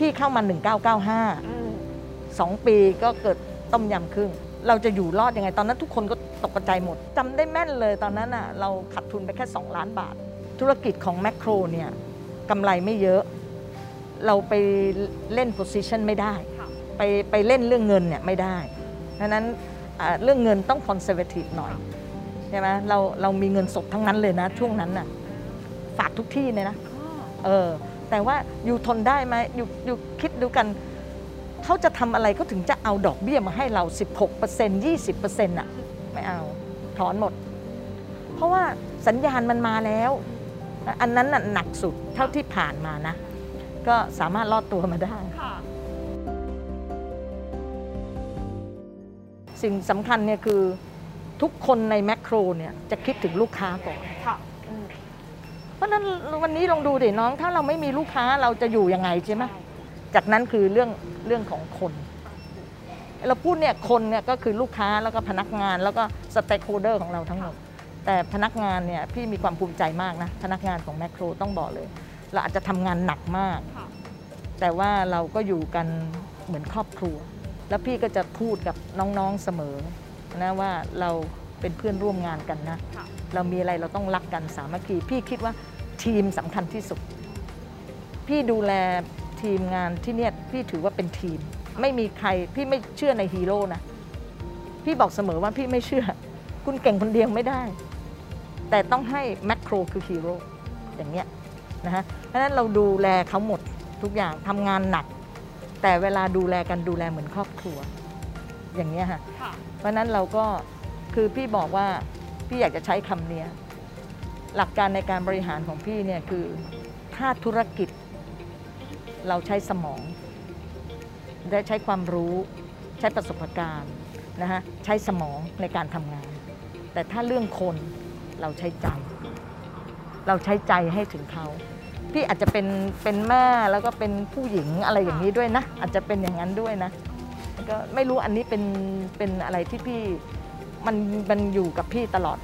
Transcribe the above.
พี่เข้ามา 1995อืมสองปีก็เกิดต้มยำครึ่งเราจะอยู่รอดยังไง ตอนนั้นทุกคนก็ตกใจหมดจำได้แม่นเลยตอนนั้นอะเราขาดทุนไปแค่ 2 ล้านบาท ธุรกิจของแมคโครเนี่ยกำไรไม่เยอะ เราไปเล่น position ไม่ได้ค่ะไปไปเล่นเรื่องเงินเนี่ยไม่ได้ดังนั้นอ่าเรื่องเงินต้อง conservative หน่อยใช่ไหมเราเรามีเงินสดทั้งนั้นเลยนะ ช่วงนั้นน่ะฝากทุกที่เลยนะอ๋อเออ แต่ว่าอยู่ทนได้ไหมอยู่อยู่คิดดูกันเขาจะทำอะไรเขาถึงจะเอาดอกเบี้ยมาให้เรา 16% 20%น่ะไม่เอาถอนหมด เพราะว่าสัญญาณมันมาแล้ว อันนั้นน่ะหนักสุดเท่าที่ผ่านมานะ ก็สามารถรอดตัวมาได้ค่ะสิ่งสำคัญเนี่ยคือทุกคนในแมคโครเนี่ยจะคิดถึงลูกค้าก่อนค่ะอืม เพราะฉะนั้นวันนี้ลองดูดิน้อง ถ้าเราไม่มีลูกค้าเราจะอยู่ยังไงใช่ไหมจากนั้นคือเรื่องเรื่องของคน เราพูดเนี่ยคนเนี่ยก็คือลูกค้าแล้วก็พนักงานแล้วก็สเต็กโฮเดอร์ของเราทั้งหมด แต่พนักงานเนี่ยพี่มีความภูมิใจมากนะ พนักงานของแมคโครต้องบอกเลย เราอาจจะทำงานหนักมากค่ะแต่ว่าเราก็อยู่กันเหมือนครอบครัว แล้วพี่ก็จะพูดกับน้องๆเสมอนะว่าเรา เป็นเพื่อนร่วมงานกันนะค่ะเรามีอะไรเราต้องรักกันสามัคคีพี่คิดว่าทีมสำคัญที่สุด พี่ดูแลทีมงานที่เนี่ยพี่ถือว่าเป็นทีม ไม่มีใครพี่ไม่เชื่อในฮีโร่นะพี่บอกเสมอว่าพี่ไม่เชื่อ คุณเก่งคนเดียวไม่ได้ แต่ต้องให้แมคโครคือฮีโร่อย่างเงี้ยนะฮะเพราะฉะนั้นเราดูแลเขาหมดทุกอย่างทำงานหนัก แต่เวลาดูแลกันดูแลเหมือนครอบครัว อย่างเงี้ยค่ะค่ะเพราะฉะนั้นเราก็ คือพี่บอกว่าพี่อยากจะใช้คำเนี้ยหลักการในการบริหารของพี่เนี่ยคือถ้าธุรกิจ เราใช้สมองและใช้ความรู้ใช้ประสบการณ์นะฮะใช้สมองในการทำงาน แต่ถ้าเรื่องคนเราใช้ใจ เราใช้ใจให้ถึงเขาพี่อาจจะเป็นเป็นแม่แล้วก็เป็นผู้หญิงอะไรอย่างนี้ด้วยนะ อาจจะเป็นอย่างนั้นด้วยนะก็ไม่รู้อันนี้เป็นเป็นอะไรที่พี่ มันอยู่กับพี่ตลอด